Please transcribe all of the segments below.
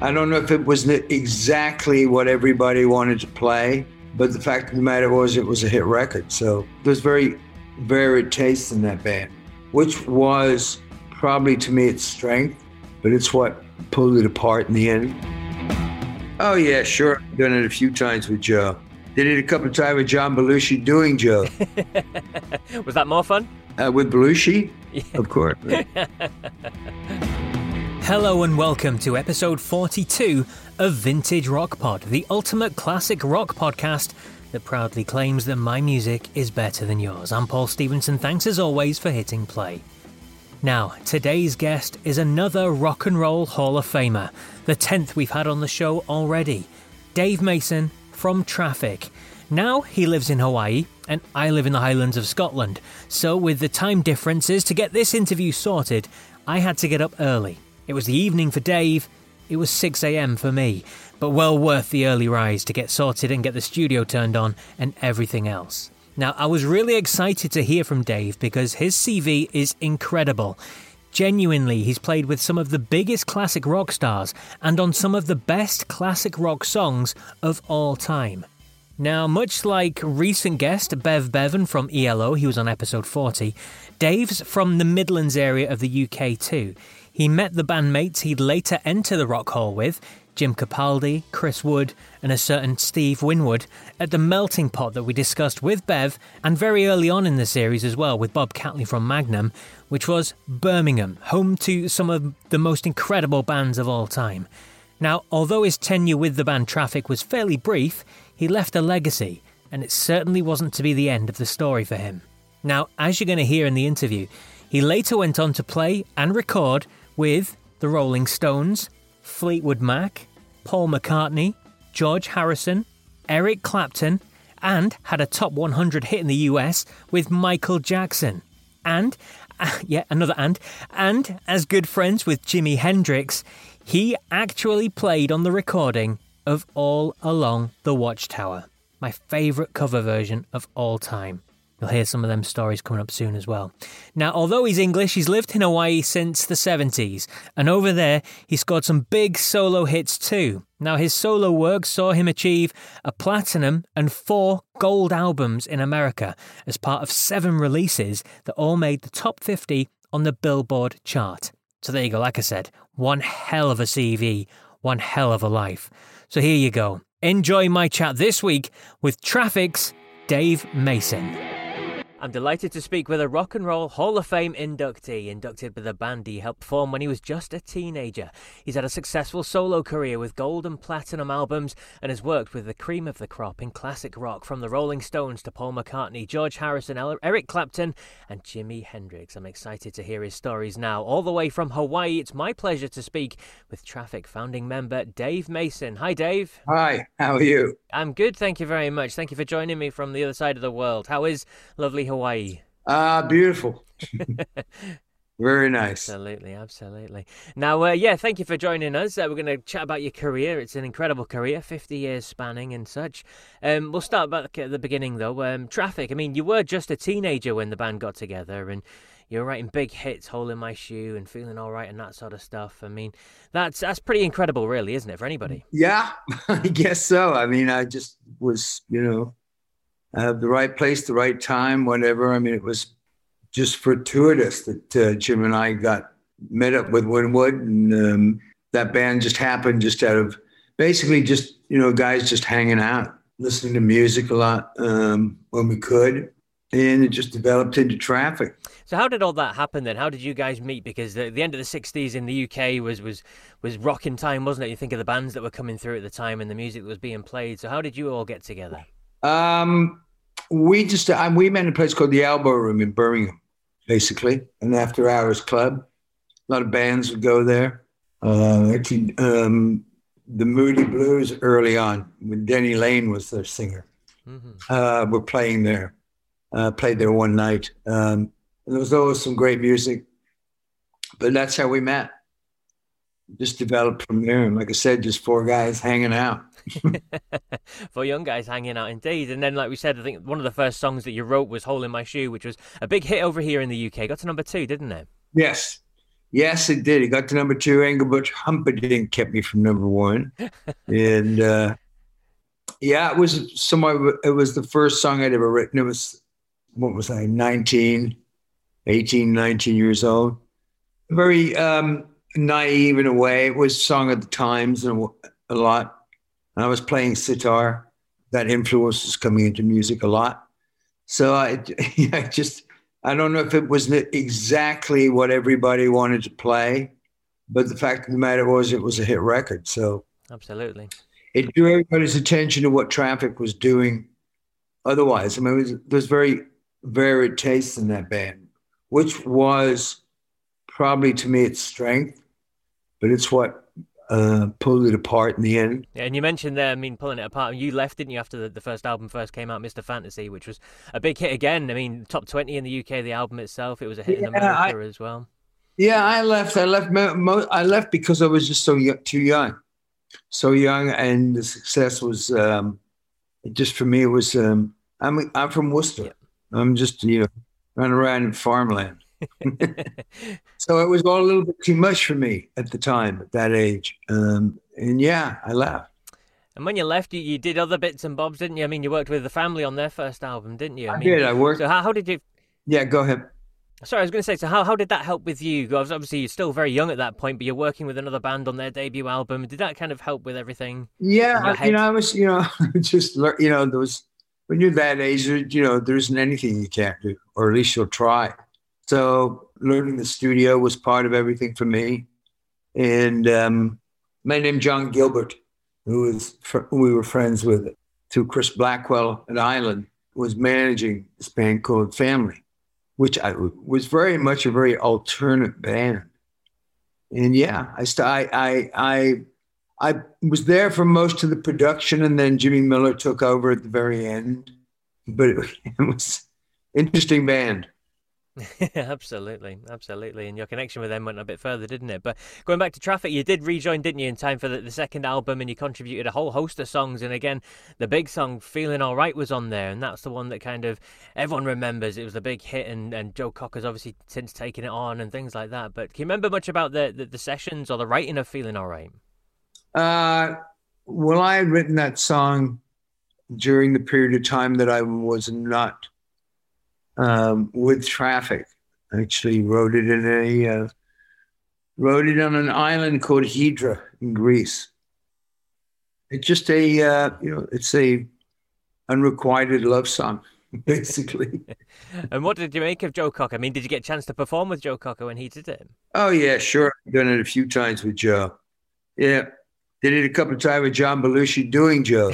I don't know if it was exactly what everybody wanted to play, but the fact of the matter was it was a hit record. So there's very varied taste in that band, which was probably to me its strength, but it's what pulled it apart in the end. Oh yeah, sure. Done it a few times with Joe. Did it a couple of times with John Belushi doing Joe. was that more fun? Uh, with Belushi? Yeah. Of course. Hello and welcome to episode 42 of Vintage Rock Pod, the ultimate classic rock podcast that proudly claims that my music is better than yours. I'm Paul Stevenson. Thanks as always for hitting play. Now, today's guest is another Rock and Roll Hall of Famer, the 10th we've had on the show already. Dave Mason from Traffic. Now he lives in Hawaii, and I live in the Highlands of Scotland. So, with the time differences, to get this interview sorted, I had to get up early. It was the evening for Dave, it was 6am for me, but well worth the early rise to get sorted and get the studio turned on and everything else. Now, I was really excited to hear from Dave because his CV is incredible. Genuinely, he's played with some of the biggest classic rock stars and on some of the best classic rock songs of all time. Now, much like recent guest Bev Bevan from ELO, he was on episode 40, Dave's from the Midlands area of the UK too. He met the bandmates he'd later enter the Rock Hall with, Jim Capaldi, Chris Wood, and a certain Steve Winwood, at the melting pot that we discussed with Bev, and very early on in the series as well with Bob Catley from Magnum, which was Birmingham, home to some of the most incredible bands of all time. Now, although his tenure with the band Traffic was fairly brief, he left a legacy, and it certainly wasn't to be the end of the story for him. Now, as you're going to hear in the interview, he later went on to play and record with the Rolling Stones, Fleetwood Mac, Paul McCartney, George Harrison, Eric Clapton, and had a top 100 hit in the US with Michael Jackson. And, uh, yeah, another and, and as good friends with Jimi Hendrix, he actually played on the recording of All Along the Watchtower, my favourite cover version of all time. You'll hear some of them stories coming up soon as well. Now, although he's English, he's lived in Hawaii since the 70s, and over there he scored some big solo hits too. Now, his solo work saw him achieve a platinum and four gold albums in America as part of seven releases that all made the top 50 on the Billboard chart. So there you go, like I said, one hell of a CV, one hell of a life. So here you go. Enjoy my chat this week with Traffic's Dave Mason. I'm delighted to speak with a Rock and Roll Hall of Fame inductee, inducted by the band he helped form when he was just a teenager. He's had a successful solo career with gold and platinum albums and has worked with the cream of the crop in classic rock from the Rolling Stones to Paul McCartney, George Harrison, Eric Clapton, and Jimi Hendrix. I'm excited to hear his stories now. All the way from Hawaii, it's my pleasure to speak with Traffic founding member Dave Mason. Hi, Dave. Hi, how are you? I'm good, thank you very much. Thank you for joining me from the other side of the world. How is lovely Hawaii? Ah, uh, beautiful. Very nice. Absolutely, absolutely. Now, uh, yeah, thank you for joining us. Uh, we're going to chat about your career. It's an incredible career, 50 years spanning and such. Um, we'll start back at the beginning, though. Um, traffic, I mean, you were just a teenager when the band got together and you were writing big hits, Hole in My Shoe and Feeling All Right and that sort of stuff. I mean, that's that's pretty incredible, really, isn't it, for anybody? Yeah, I guess so. I mean, I just was, you know, uh, the right place, the right time, whatever. I mean, it was just fortuitous that uh, Jim and I got met up with Winwood, and um, that band just happened just out of basically just you know guys just hanging out, listening to music a lot um, when we could, and it just developed into traffic. So how did all that happen then? How did you guys meet? Because the, the end of the '60s in the UK was was was rocking time, wasn't it? You think of the bands that were coming through at the time and the music that was being played. So how did you all get together? Um, we just uh, we met in a place called the Elbow Room in Birmingham, basically, an after hours club. A lot of bands would go there, Uh, actually, um, the Moody Blues early on, when Denny Laine was their singer, mm-hmm. uh, were playing there. Uh, played there one night. Um, and there was always some great music. But that's how we met. Just developed from there. And like I said, just four guys hanging out. For young guys hanging out, indeed. And then, like we said, I think one of the first songs that you wrote was Hole in My Shoe, which was a big hit over here in the UK. Got to number two, didn't it? Yes. Yes, it did. It got to number two. Engelbert Humperdinck kept me from number one. and uh, yeah, it was somewhat, it was the first song I'd ever written. It was, what was I, 19, 18, 19 years old. Very um, naive in a way. It was song of the times and a lot. And I was playing sitar. That influence was coming into music a lot. So I, I just, I don't know if it was exactly what everybody wanted to play, but the fact of the matter was it was a hit record. So absolutely, it drew everybody's attention to what Traffic was doing. Otherwise, I mean, was, there's very varied tastes in that band, which was probably to me its strength, but it's what uh, pulled it apart in the end. Yeah, and you mentioned there, I mean, pulling it apart. You left, didn't you, after the, the first album first came out, Mr. Fantasy, which was a big hit again. I mean, top 20 in the UK, the album itself. It was a hit yeah, in America I, as well. Yeah, I left. I left. I left because I was just so young, too young, so young, and the success was um, just for me. It was. Um, I'm I'm from Worcester. Yeah. I'm just you know running around in farmland. so it was all a little bit too much for me at the time, at that age. Um, and yeah, I left. And when you left, you, you did other bits and bobs, didn't you? I mean, you worked with the family on their first album, didn't you? I, I mean, did. I worked. So how, how did you? Yeah, go ahead. Sorry, I was going to say. So how, how did that help with you? Because obviously you're still very young at that point, but you're working with another band on their debut album. Did that kind of help with everything? Yeah, you know, I was, you know, just you know, there was when you're that age, you know, there isn't anything you can't do, or at least you'll try. So learning the studio was part of everything for me. And um, my name John Gilbert, who was who we were friends with through Chris Blackwell at Island, was managing this band called Family, which I, was very much a very alternate band. And yeah, I, st- I, I, I, I was there for most of the production, and then Jimmy Miller took over at the very end. But it, it was interesting band. absolutely, absolutely. And your connection with them went a bit further, didn't it? But going back to Traffic, you did rejoin, didn't you, in time for the, the, second album, and you contributed a whole host of songs. And again, the big song "Feeling Alright" was on there, and that's the one that kind of everyone remembers. It was a big hit, and, and Joe Cocker's obviously since taken it on and things like that. But can you remember much about the the, the sessions or the writing of "Feeling Alright"? Uh, well, I had written that song during the period of time that I was not um, with traffic. Actually, wrote it in a uh, wrote it on an island called Hydra in Greece. It's just a uh, you know it's a unrequited love song basically. and what did you make of Joe Cocker? I mean, did you get a chance to perform with Joe Cocker when he did it? Oh yeah, sure. I've done it a few times with Joe. Yeah. Did it a couple of times with John Belushi doing Joe.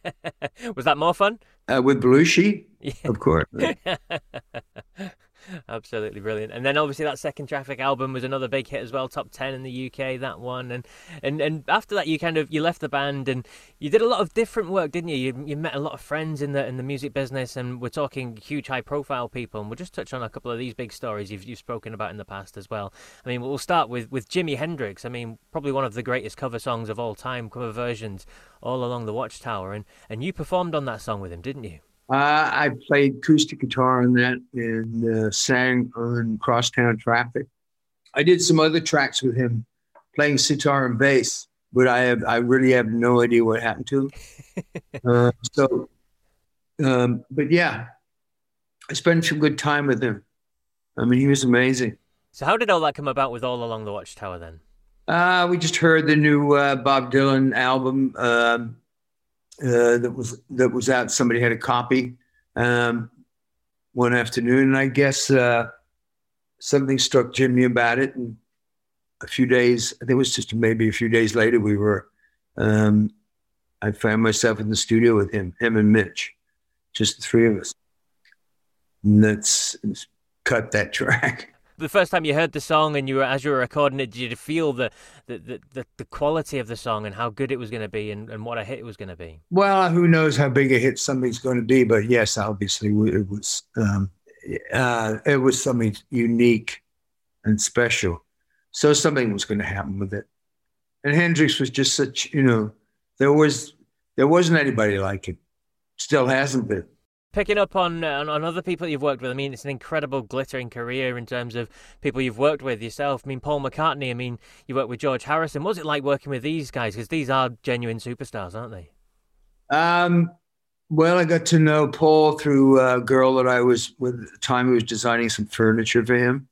Was that more fun? Uh, with Belushi? Yeah. Of course. Absolutely brilliant. And then obviously that second Traffic album was another big hit as well, top ten in the UK. That one, and and and after that, you kind of you left the band and you did a lot of different work, didn't you? You, you met a lot of friends in the in the music business, and we're talking huge, high profile people. And we'll just touch on a couple of these big stories you've you've spoken about in the past as well. I mean, we'll start with with Jimi Hendrix. I mean, probably one of the greatest cover songs of all time, cover versions all along the Watchtower, and and you performed on that song with him, didn't you? Uh, I played acoustic guitar on that and uh, sang on Crosstown Traffic. I did some other tracks with him, playing sitar and bass, but I have I really have no idea what happened to him. uh, so, um, but yeah, I spent some good time with him. I mean, he was amazing. So, how did all that come about with All Along the Watchtower then? Uh, we just heard the new uh, Bob Dylan album. Um, uh, that was that was out. Somebody had a copy um, one afternoon, and I guess uh, something struck Jimi about it. And a few days, I think it was just maybe a few days later, we were. Um, I found myself in the studio with him, him and Mitch, just the three of us. And let's, cut that track. The first time you heard the song and you were as you were recording it, did you feel the the, the, the, quality of the song and how good it was going to be and, and what a hit it was going to be? Well, who knows how big a hit something's going to be, but yes, obviously it was um, uh, it was something unique and special. So something was going to happen with it. And Hendrix was just such, you know, there was there wasn't anybody like him. Still hasn't been. Picking up on, on, on other people you've worked with, I mean, it's an incredible glittering career in terms of people you've worked with yourself. I mean, Paul McCartney. I mean, you worked with George Harrison. What's it like working with these guys? Because these are genuine superstars, aren't they? Um, well, I got to know Paul through a girl that I was with at the time who was designing some furniture for him.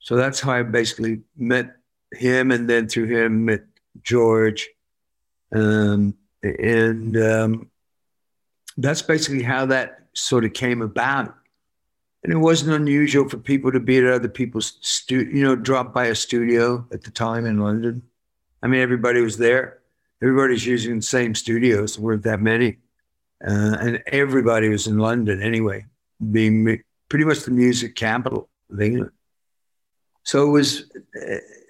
So that's how I basically met him, and then through him met George. Um, and um, that's basically how that sort of came about. And it wasn't unusual for people to be at other people's studio, you know, drop by a studio at the time in London. I mean, everybody was there. Everybody's using the same studios. There weren't that many. Uh, and everybody was in London anyway, being pretty much the music capital of England. So it was,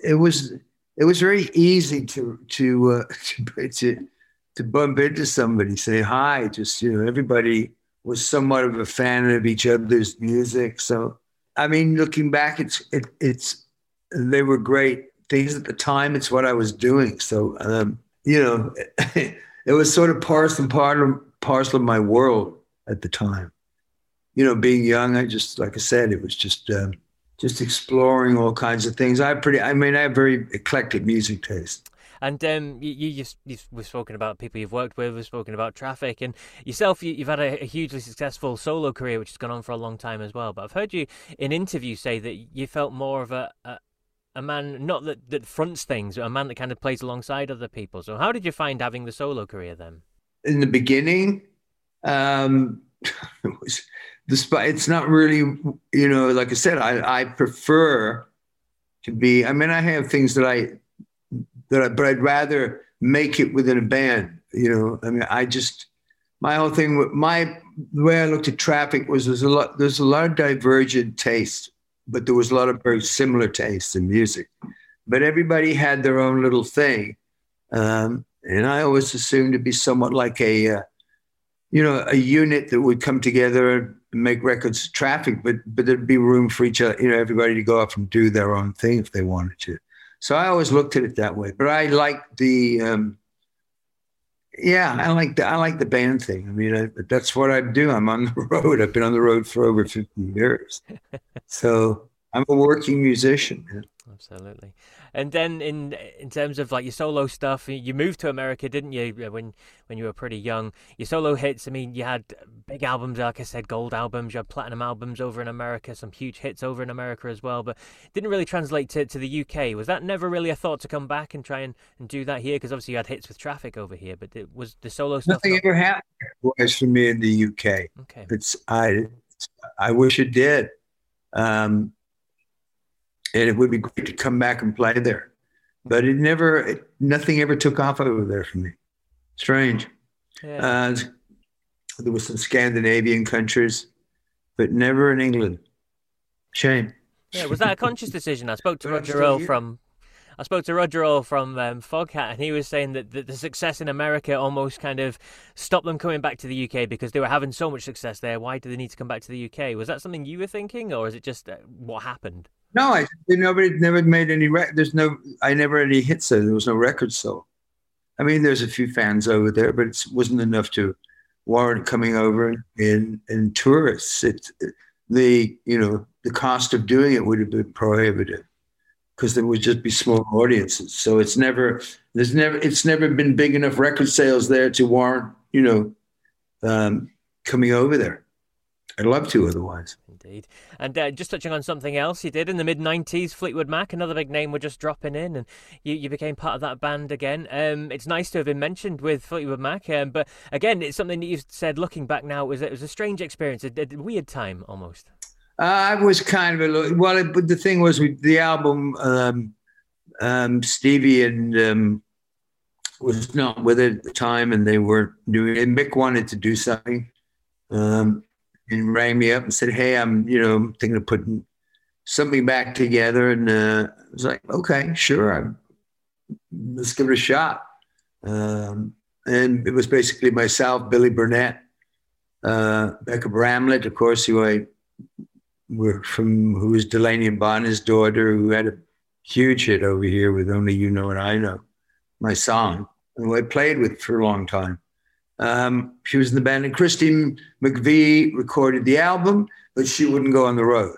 it was, it was very easy to to uh, to, to to bump into somebody, say hi. Just you know, everybody was somewhat of a fan of each other's music. So I mean, looking back, it's it, it's they were great things at the time. It's what I was doing. So um, you know, it was sort of parcel part of parcel of my world at the time. You know, being young, I just like I said, it was just um, just exploring all kinds of things. I pretty, I mean, I have very eclectic music taste. And um, you, you, you've, you've, we've spoken about people you've worked with, we've spoken about traffic, and yourself, you, have had a, a, hugely successful solo career, which has gone on for a long time as well. But I've heard you in interviews say that you felt more of a, a, a man, not that, that fronts things, but a man that kind of plays alongside other people. So how did you find having the solo career then? In the beginning, um, it was despite it's not really you know like i said i i prefer to be i mean i have things that i that I, but i'd rather make it within a band you know i mean i just my whole thing my the way i looked at traffic was there's a lot there's a lot of divergent taste but there was a lot of very similar tastes in music but everybody had their own little thing um, and i always assumed to be somewhat like a uh, you know, a unit that would come together and make records traffic, but but there'd be room for each other, you know, everybody to go off and do their own thing if they wanted to. So I always looked at it that way. But I like the, um, yeah, I like the I like the band thing. I mean, I, that's what I do. I'm on the road. I've been on the road for over 50 years, so I'm a working musician. Absolutely. And then in in terms of like your solo stuff, you moved to America, didn't you? When when you were pretty young, your solo hits. I mean, you had big albums, like I said, gold albums. You had platinum albums over in America, some huge hits over in America as well. But didn't really translate to, to the UK. Was that never really a thought to come back and try and, and do that here? Because obviously you had hits with Traffic over here, but it was the solo stuff. Nothing not... ever happened was for me in the UK. Okay, it's I I wish it did. Um, and it would be great to come back and play there. But it never, it, nothing ever took off over there for me. Strange. Yeah. Uh, there was some Scandinavian countries, but never in England. Shame. Yeah, was that a conscious decision? I spoke to Roger Earl from I spoke to Roger Earl from um, Foghat, and he was saying that the, the, success in America almost kind of stopped them coming back to the UK because they were having so much success there. Why do they need to come back to the UK? Was that something you were thinking, or is it just uh, what happened? No, I nobody never made any. Rec- there's no. I never had any hits. There. there was no record sold. I mean, there's a few fans over there, but it wasn't enough to warrant coming over in in tourists. It, the you know the cost of doing it would have been prohibitive because there would just be small audiences. So it's never there's never it's never been big enough record sales there to warrant you know um, coming over there. I'd love to otherwise. Indeed. And uh, just touching on something else you did in the mid 90s, Fleetwood Mac, another big name, were just dropping in, and you, you became part of that band again. Um, it's nice to have been mentioned with Fleetwood Mac, um, but again, it's something that you've said looking back now, it was, it was a strange experience, a, a weird time almost. Uh, I was kind of a well, it, the thing was with the album, um, um, Stevie and um, was not with it at the time, and they weren't doing it. Mick wanted to do something. Um, and rang me up and said, "Hey, I'm you know thinking of putting something back together, and uh, I was like, okay, sure, I'm, let's give it a shot. Um, and it was basically myself, Billy Burnette, uh, Bekka Bramlett, of course, who I were from, who was Delaney and Bonnie's daughter, who had a huge hit over here with Only You Know and I Know, my song, who I played with for a long time. Um, she was in the band, and Christine McVie recorded the album, but she wouldn't go on the road.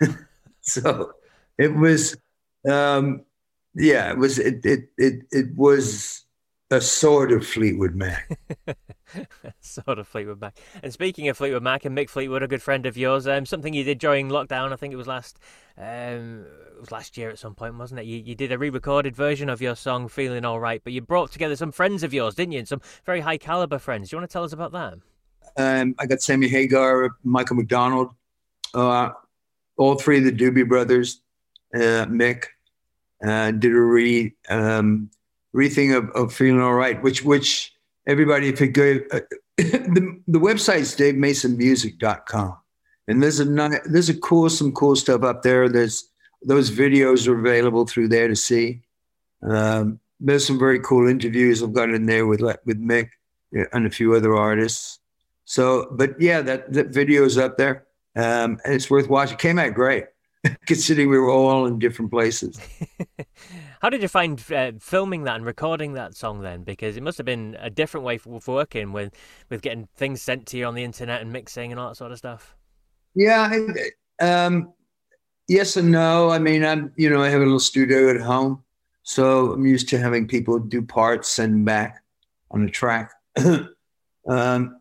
so it was, um, yeah, it was it it it, it was a sort of Fleetwood Mac. sort of Fleetwood Mac. And speaking of Fleetwood Mac and Mick Fleetwood, a good friend of yours, um, something you did during lockdown, I think it was last um, it was last year at some point, wasn't it? You, you did a re-recorded version of your song "Feeling All Right," but you brought together some friends of yours, didn't you? And some very high caliber friends. Do you want to tell us about that? Um, I got Sammy Hagar, Michael McDonald, uh, all three of the Doobie Brothers, uh, Mick, uh, did a re um, re thing of, of "Feeling All Right," which which everybody if you go uh, the the website's DaveMasonMusic.com. And there's a there's a cool some cool stuff up there. There's those videos are available through there to see. Um, there's some very cool interviews I've got in there with with Mick and a few other artists. So, but yeah, that that video's up there, um, and it's worth watching. It came out great, considering we were all in different places. How did you find uh, filming that and recording that song then? Because it must have been a different way for, for working with with getting things sent to you on the internet and mixing and all that sort of stuff. Yeah, um, yes and no. I mean, I'm you know I have a little studio at home, so I'm used to having people do parts send back on the track. um,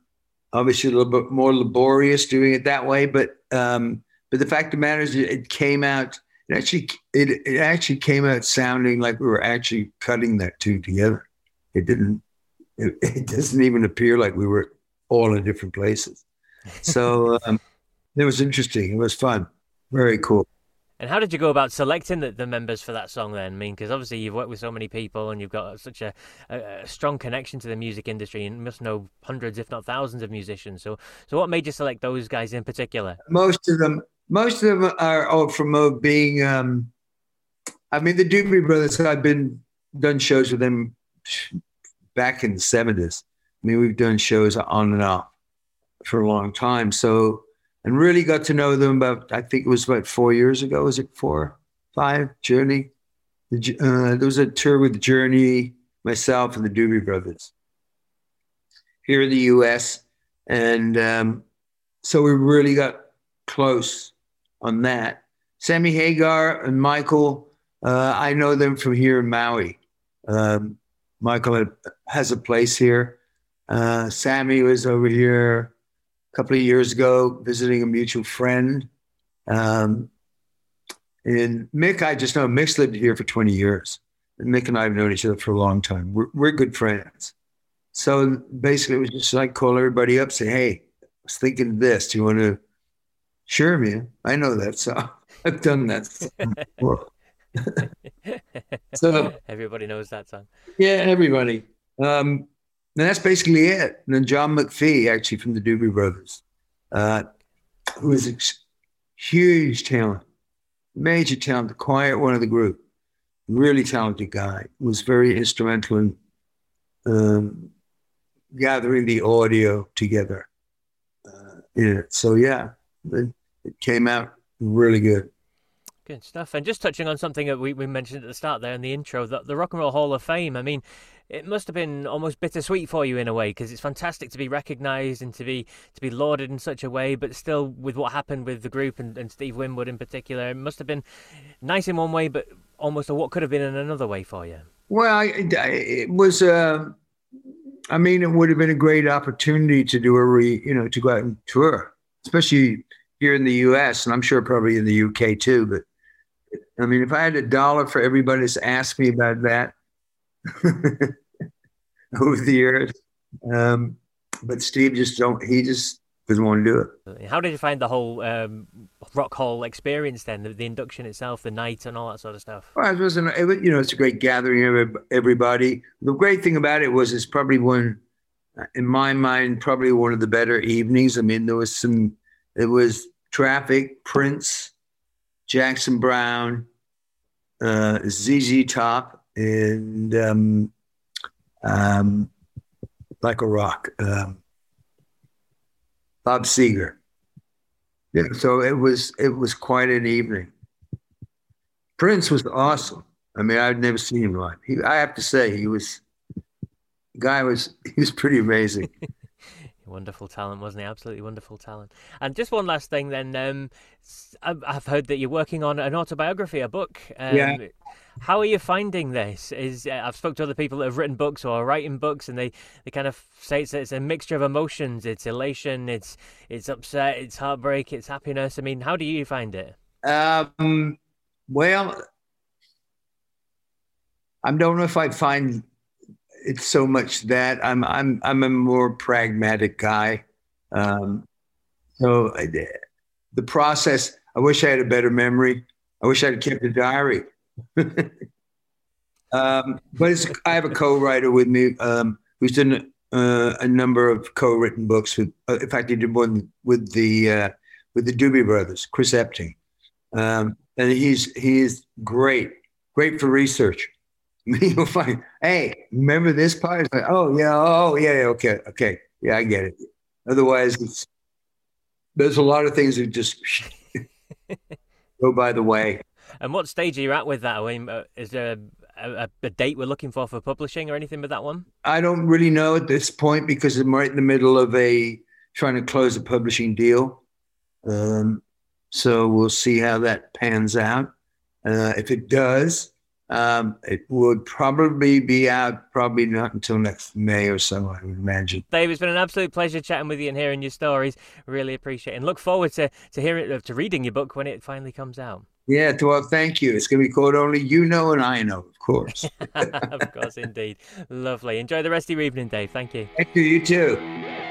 obviously, a little bit more laborious doing it that way, but um, but the fact of the matter is, it came out. It actually it, it actually came out sounding like we were actually cutting that two together. It didn't. It, it doesn't even appear like we were all in different places. So. Um, it was interesting. It was fun. Very cool. And how did you go about selecting the, the members for that song then? I mean, because obviously you've worked with so many people and you've got such a, a, a, strong connection to the music industry and must know hundreds, if not thousands, of musicians. So, so what made you select those guys in particular? Most of them, most of them are all from uh, being. Um, I mean, the Doobie Brothers. I've been done shows with them back in the seventies. I mean, we've done shows on and off for a long time. So and really got to know them about, I think it was about four years ago. Was it four, five? Journey. Uh, there was a tour with Journey, myself, and the Doobie Brothers here in the US. And um, so we really got close on that. Sammy Hagar and Michael, uh, I know them from here in Maui. Um, Michael has a place here. Uh, Sammy was over here a couple of years ago visiting a mutual friend. Um, and Mick, I just know Mick's lived here for 20 years. And Mick and I have known each other for a long time. We're, we're good friends. So basically, it was just like call everybody up, say, hey, I was thinking of this. Do you want to? Sure, man. I know that song. I've done that before. so everybody knows that song. Yeah, everybody. Um, and that's basically it. And then John McFee, actually from the Doobie Brothers, uh, who is a huge talent, major talent, the quiet one of the group, really talented guy, was very instrumental in um, gathering the audio together uh, in it. So yeah, it, it came out really good. Good stuff. And just touching on something that we, we mentioned at the start there in the intro, the, the Rock and Roll Hall of Fame. I mean, it must have been almost bittersweet for you in a way because it's fantastic to be recognised and to be to be lauded in such a way, but still with what happened with the group and, and Steve Winwood in particular, it must have been nice in one way, but almost a what could have been in another way for you. Well, it was. Uh, I mean, it would have been a great opportunity to do a re, you know, to go out and tour, especially here in the U.S. and I'm sure probably in the U.K. too. But I mean, if I had a dollar for everybody that's asked me about that over the years, um, but Steve just don't. He just doesn't want to do it. How did you find the whole um, Rock Hall experience then? The, the, induction itself, the night, and all that sort of stuff. Well, it was, an, it, you know, it's a great gathering of everybody. The great thing about it was it's probably one, in my mind, probably one of the better evenings. I mean, there was some. It was traffic, Prince, Jackson Browne, uh, ZZ Top, and um, um, like a rock, um, Bob Seger. Yeah, so it was it was quite an evening. Prince was awesome. I mean, I've never seen him live. He, I have to say, he was guy was he was pretty amazing. wonderful talent, wasn't he? Absolutely wonderful talent. And just one last thing, then. Um, I've heard that you're working on an autobiography, a book. Um, yeah. How are you finding this? Is uh, I've spoken to other people that have written books or are writing books, and they, they kind of say it's, it's a mixture of emotions. It's elation, it's it's upset, it's heartbreak, it's happiness. I mean, how do you find it? Um, well, I don't know if I find it's so much that I'm I'm I'm a more pragmatic guy. Um, so I, the process. I wish I had a better memory. I wish I had kept a diary. um, but I have a co-writer with me um, who's done uh, a number of co-written books. With, uh, in fact, he did one with the uh, with the Doobie Brothers, Chris Epting, um, and he's he's great, great for research. You'll find, hey, remember this part? It's like, oh yeah, oh yeah, okay, okay, yeah, I get it. Otherwise, there's a lot of things that just go by the way. And what stage are you at with that? I mean, uh, is there a, a, a, date we're looking for for publishing or anything with that one? I don't really know at this point because I'm right in the middle of a trying to close a publishing deal. Um, so we'll see how that pans out. Uh, if it does, um, it would probably be out probably not until next May or so, I would imagine. Dave, it's been an absolute pleasure chatting with you and hearing your stories. Really appreciate it. And look forward to, to hearing to reading your book when it finally comes out. Yeah, well, thank you. It's going to be called Only You Know and I Know, of course. of course, indeed. Lovely. Enjoy the rest of your evening, Dave. Thank you. Thank you. You too.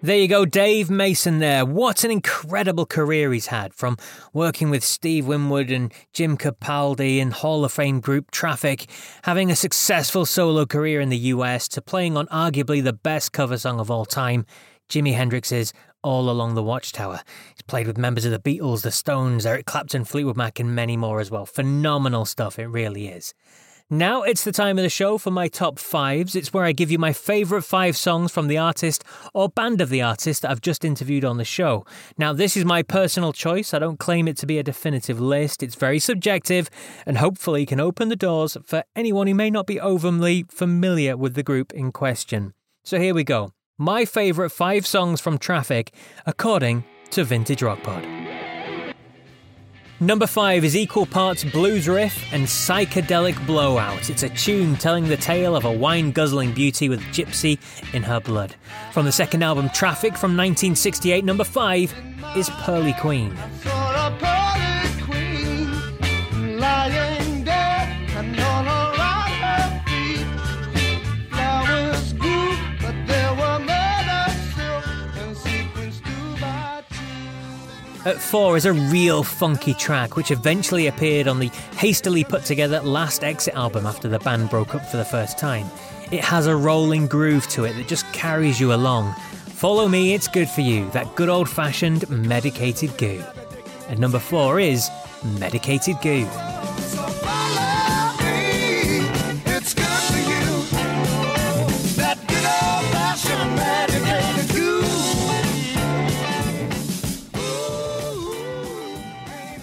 There you go, Dave Mason there. What an incredible career he's had from working with Steve Winwood and Jim Capaldi in Hall of Fame group Traffic, having a successful solo career in the US to playing on arguably the best cover song of all time, Jimi Hendrix's All Along the Watchtower. He's played with members of the Beatles, the Stones, Eric Clapton, Fleetwood Mac, and many more as well. Phenomenal stuff, it really is. Now it's the time of the show for my top fives. It's where I give you my favourite five songs from the artist or band of the artist that I've just interviewed on the show. Now, this is my personal choice. I don't claim it to be a definitive list. It's very subjective and hopefully can open the doors for anyone who may not be overly familiar with the group in question. So here we go. My favourite five songs from Traffic according to Vintage Rock Pod. Number five is equal parts blues riff and psychedelic blowout. It's a tune telling the tale of a wine guzzling beauty with gypsy in her blood. From the second album Traffic from 1968, number five is Pearly Queen. At 4 is a real funky track which eventually appeared on the hastily put together Last Exit album after the band broke up for the first time. It has a rolling groove to it that just carries you along. Follow Me, It's Good For You, that good old fashioned medicated goo. And number 4 is Medicated Goo.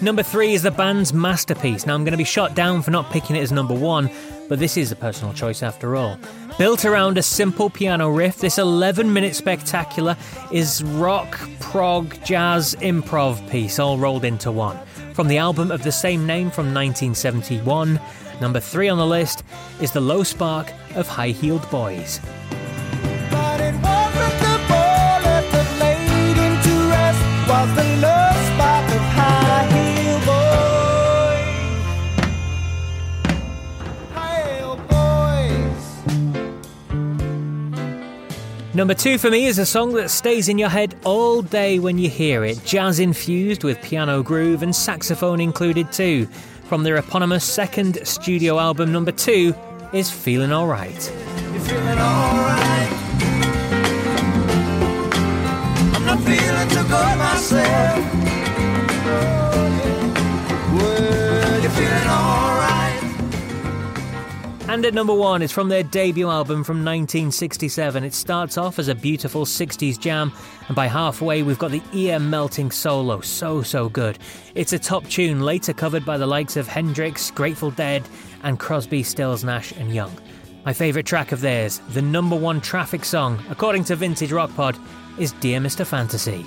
Number three is the band's masterpiece. Now, I'm going to be shot down for not picking it as number one, but this is a personal choice after all. Built around a simple piano riff, this 11 minute spectacular is rock, prog, jazz, improv piece all rolled into one. From the album of the same name from 1971, number three on the list is The Low Spark of High Heeled Boys. was the Number two for me is a song that stays in your head all day when you hear it, jazz infused with piano groove and saxophone included too. From their eponymous second studio album, number two is Feeling Alright. Feeling not feeling too And at number one, it's from their debut album from 1967. It starts off as a beautiful 60s jam, and by halfway, we've got the ear melting solo. So, so good. It's a top tune, later covered by the likes of Hendrix, Grateful Dead, and Crosby, Stills, Nash, and Young. My favourite track of theirs, the number one traffic song, according to Vintage Rock Pod, is Dear Mr. Fantasy.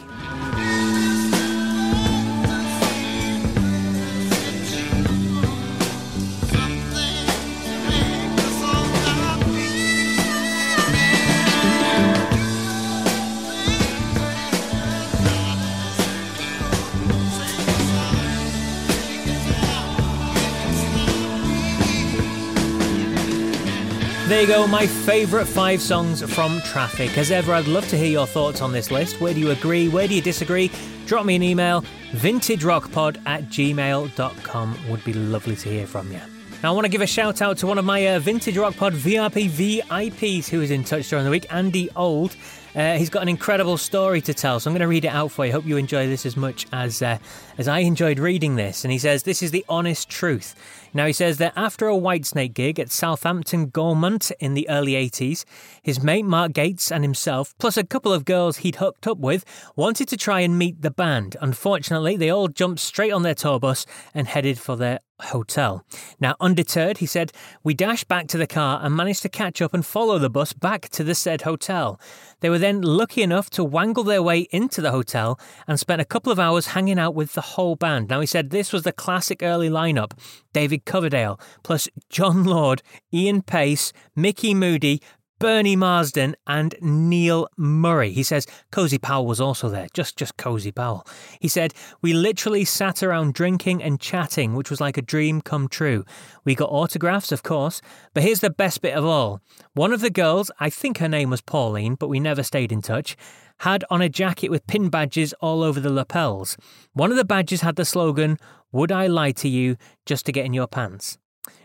There you go, my favourite five songs from Traffic. As ever, I'd love to hear your thoughts on this list. Where do you agree? Where do you disagree? Drop me an email, vintagerockpod at gmail.com. Would be lovely to hear from you. Now, I want to give a shout out to one of my uh, Vintage Rock Pod VRP VIPs who was in touch during the week, Andy Old. Uh, he's got an incredible story to tell, so I'm going to read it out for you. Hope you enjoy this as much as uh, as I enjoyed reading this. And he says, "This is the honest truth." Now he says that after a Whitesnake gig at Southampton Gaumont in the early 80s, his mate Mark Gates and himself, plus a couple of girls he'd hooked up with, wanted to try and meet the band. Unfortunately, they all jumped straight on their tour bus and headed for their hotel. Now, undeterred, he said, we dashed back to the car and managed to catch up and follow the bus back to the said hotel. They were then lucky enough to wangle their way into the hotel and spent a couple of hours hanging out with the whole band. Now, he said this was the classic early lineup David Coverdale, plus Jon Lord, Ian Paice, Micky Moody, Bernie Marsden and Neil Murray. He says Cozy Powell was also there, just just Cozy Powell. He said we literally sat around drinking and chatting, which was like a dream come true. We got autographs, of course, but here's the best bit of all. One of the girls, I think her name was Pauline, but we never stayed in touch, had on a jacket with pin badges all over the lapels. One of the badges had the slogan, Would I lie to you just to get in your pants?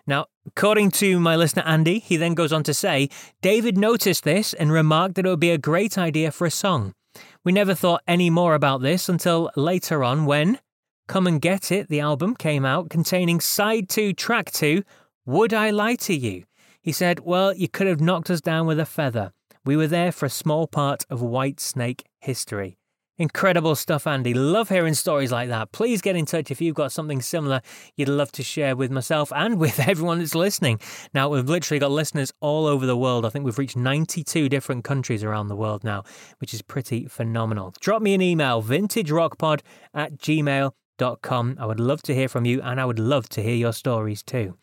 Now, according to my listener Andy, he then goes on to say David noticed this and remarked that it would be a great idea for a song. We never thought any more about this until later on when Come and Get It, the album, came out containing side 2, track 2, Would I Lie to You? He said, Well, you could have knocked us down with a feather. We were there for a small part of Whitesnake history. Incredible stuff, Andy. Love hearing stories like that. Please get in touch if you've got something similar you'd love to share with myself and with everyone that's listening. Now, we've literally got listeners all over the world. I think we've reached 92 different countries around the world now, which is pretty phenomenal. Drop me an email, vintagerockpod at gmail.com. I would love to hear from you and I would love to hear your stories too.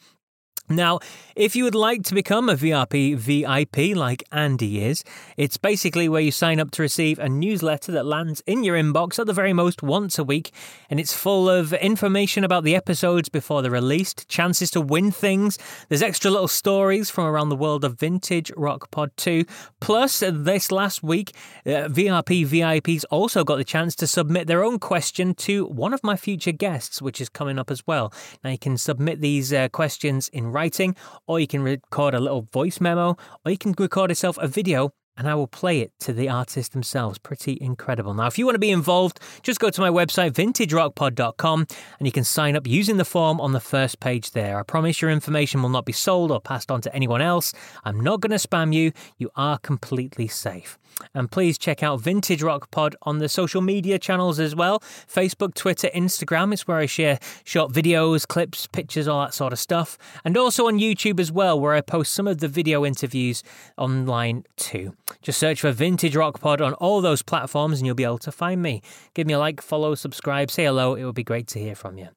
Now, if you would like to become a VRP VIP like Andy is, it's basically where you sign up to receive a newsletter that lands in your inbox at the very most once a week, and it's full of information about the episodes before they're released, chances to win things, there's extra little stories from around the world of vintage rock pod 2. Plus, this last week, uh, VRP VIPs also got the chance to submit their own question to one of my future guests, which is coming up as well. Now, you can submit these uh, questions in writing writing, or you can record a little voice memo, or you can record yourself a video and I will play it to the artists themselves. Pretty incredible. Now, if you want to be involved, just go to my website, vintagerockpod.com, and you can sign up using the form on the first page there. I promise your information will not be sold or passed on to anyone else. I'm not going to spam you. You are completely safe. And please check out Vintage Rock Pod on the social media channels as well Facebook, Twitter, Instagram. It's where I share short videos, clips, pictures, all that sort of stuff. And also on YouTube as well, where I post some of the video interviews online too. Just search for Vintage Rock Pod on all those platforms and you'll be able to find me. Give me a like, follow, subscribe, say hello. It would be great to hear from you.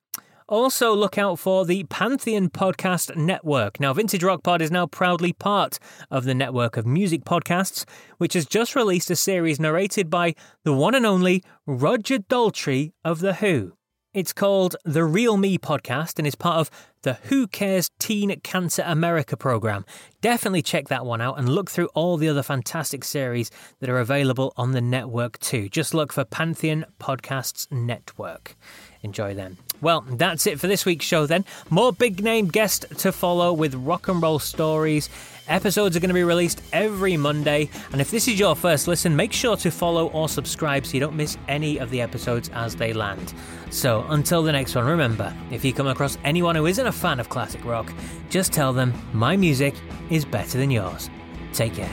Also, look out for the Pantheon Podcast Network. Now, Vintage Rock Pod is now proudly part of the network of music podcasts, which has just released a series narrated by the one and only Roger Daltrey of The Who. It's called The Real Me Podcast and is part of the Who Cares Teen Cancer America program. Definitely check that one out and look through all the other fantastic series that are available on the network too. Just look for Pantheon Podcasts Network. Enjoy them. Well, that's it for this week's show then. More big name guests to follow with rock and roll stories. Episodes are going to be released every Monday, and if this is your first listen, make sure to follow or subscribe so you don't miss any of the episodes as they land. So, until the next one, remember if you come across anyone who isn't a fan of classic rock, just tell them my music is better than yours. Take care.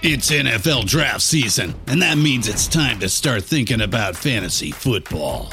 It's NFL draft season, and that means it's time to start thinking about fantasy football.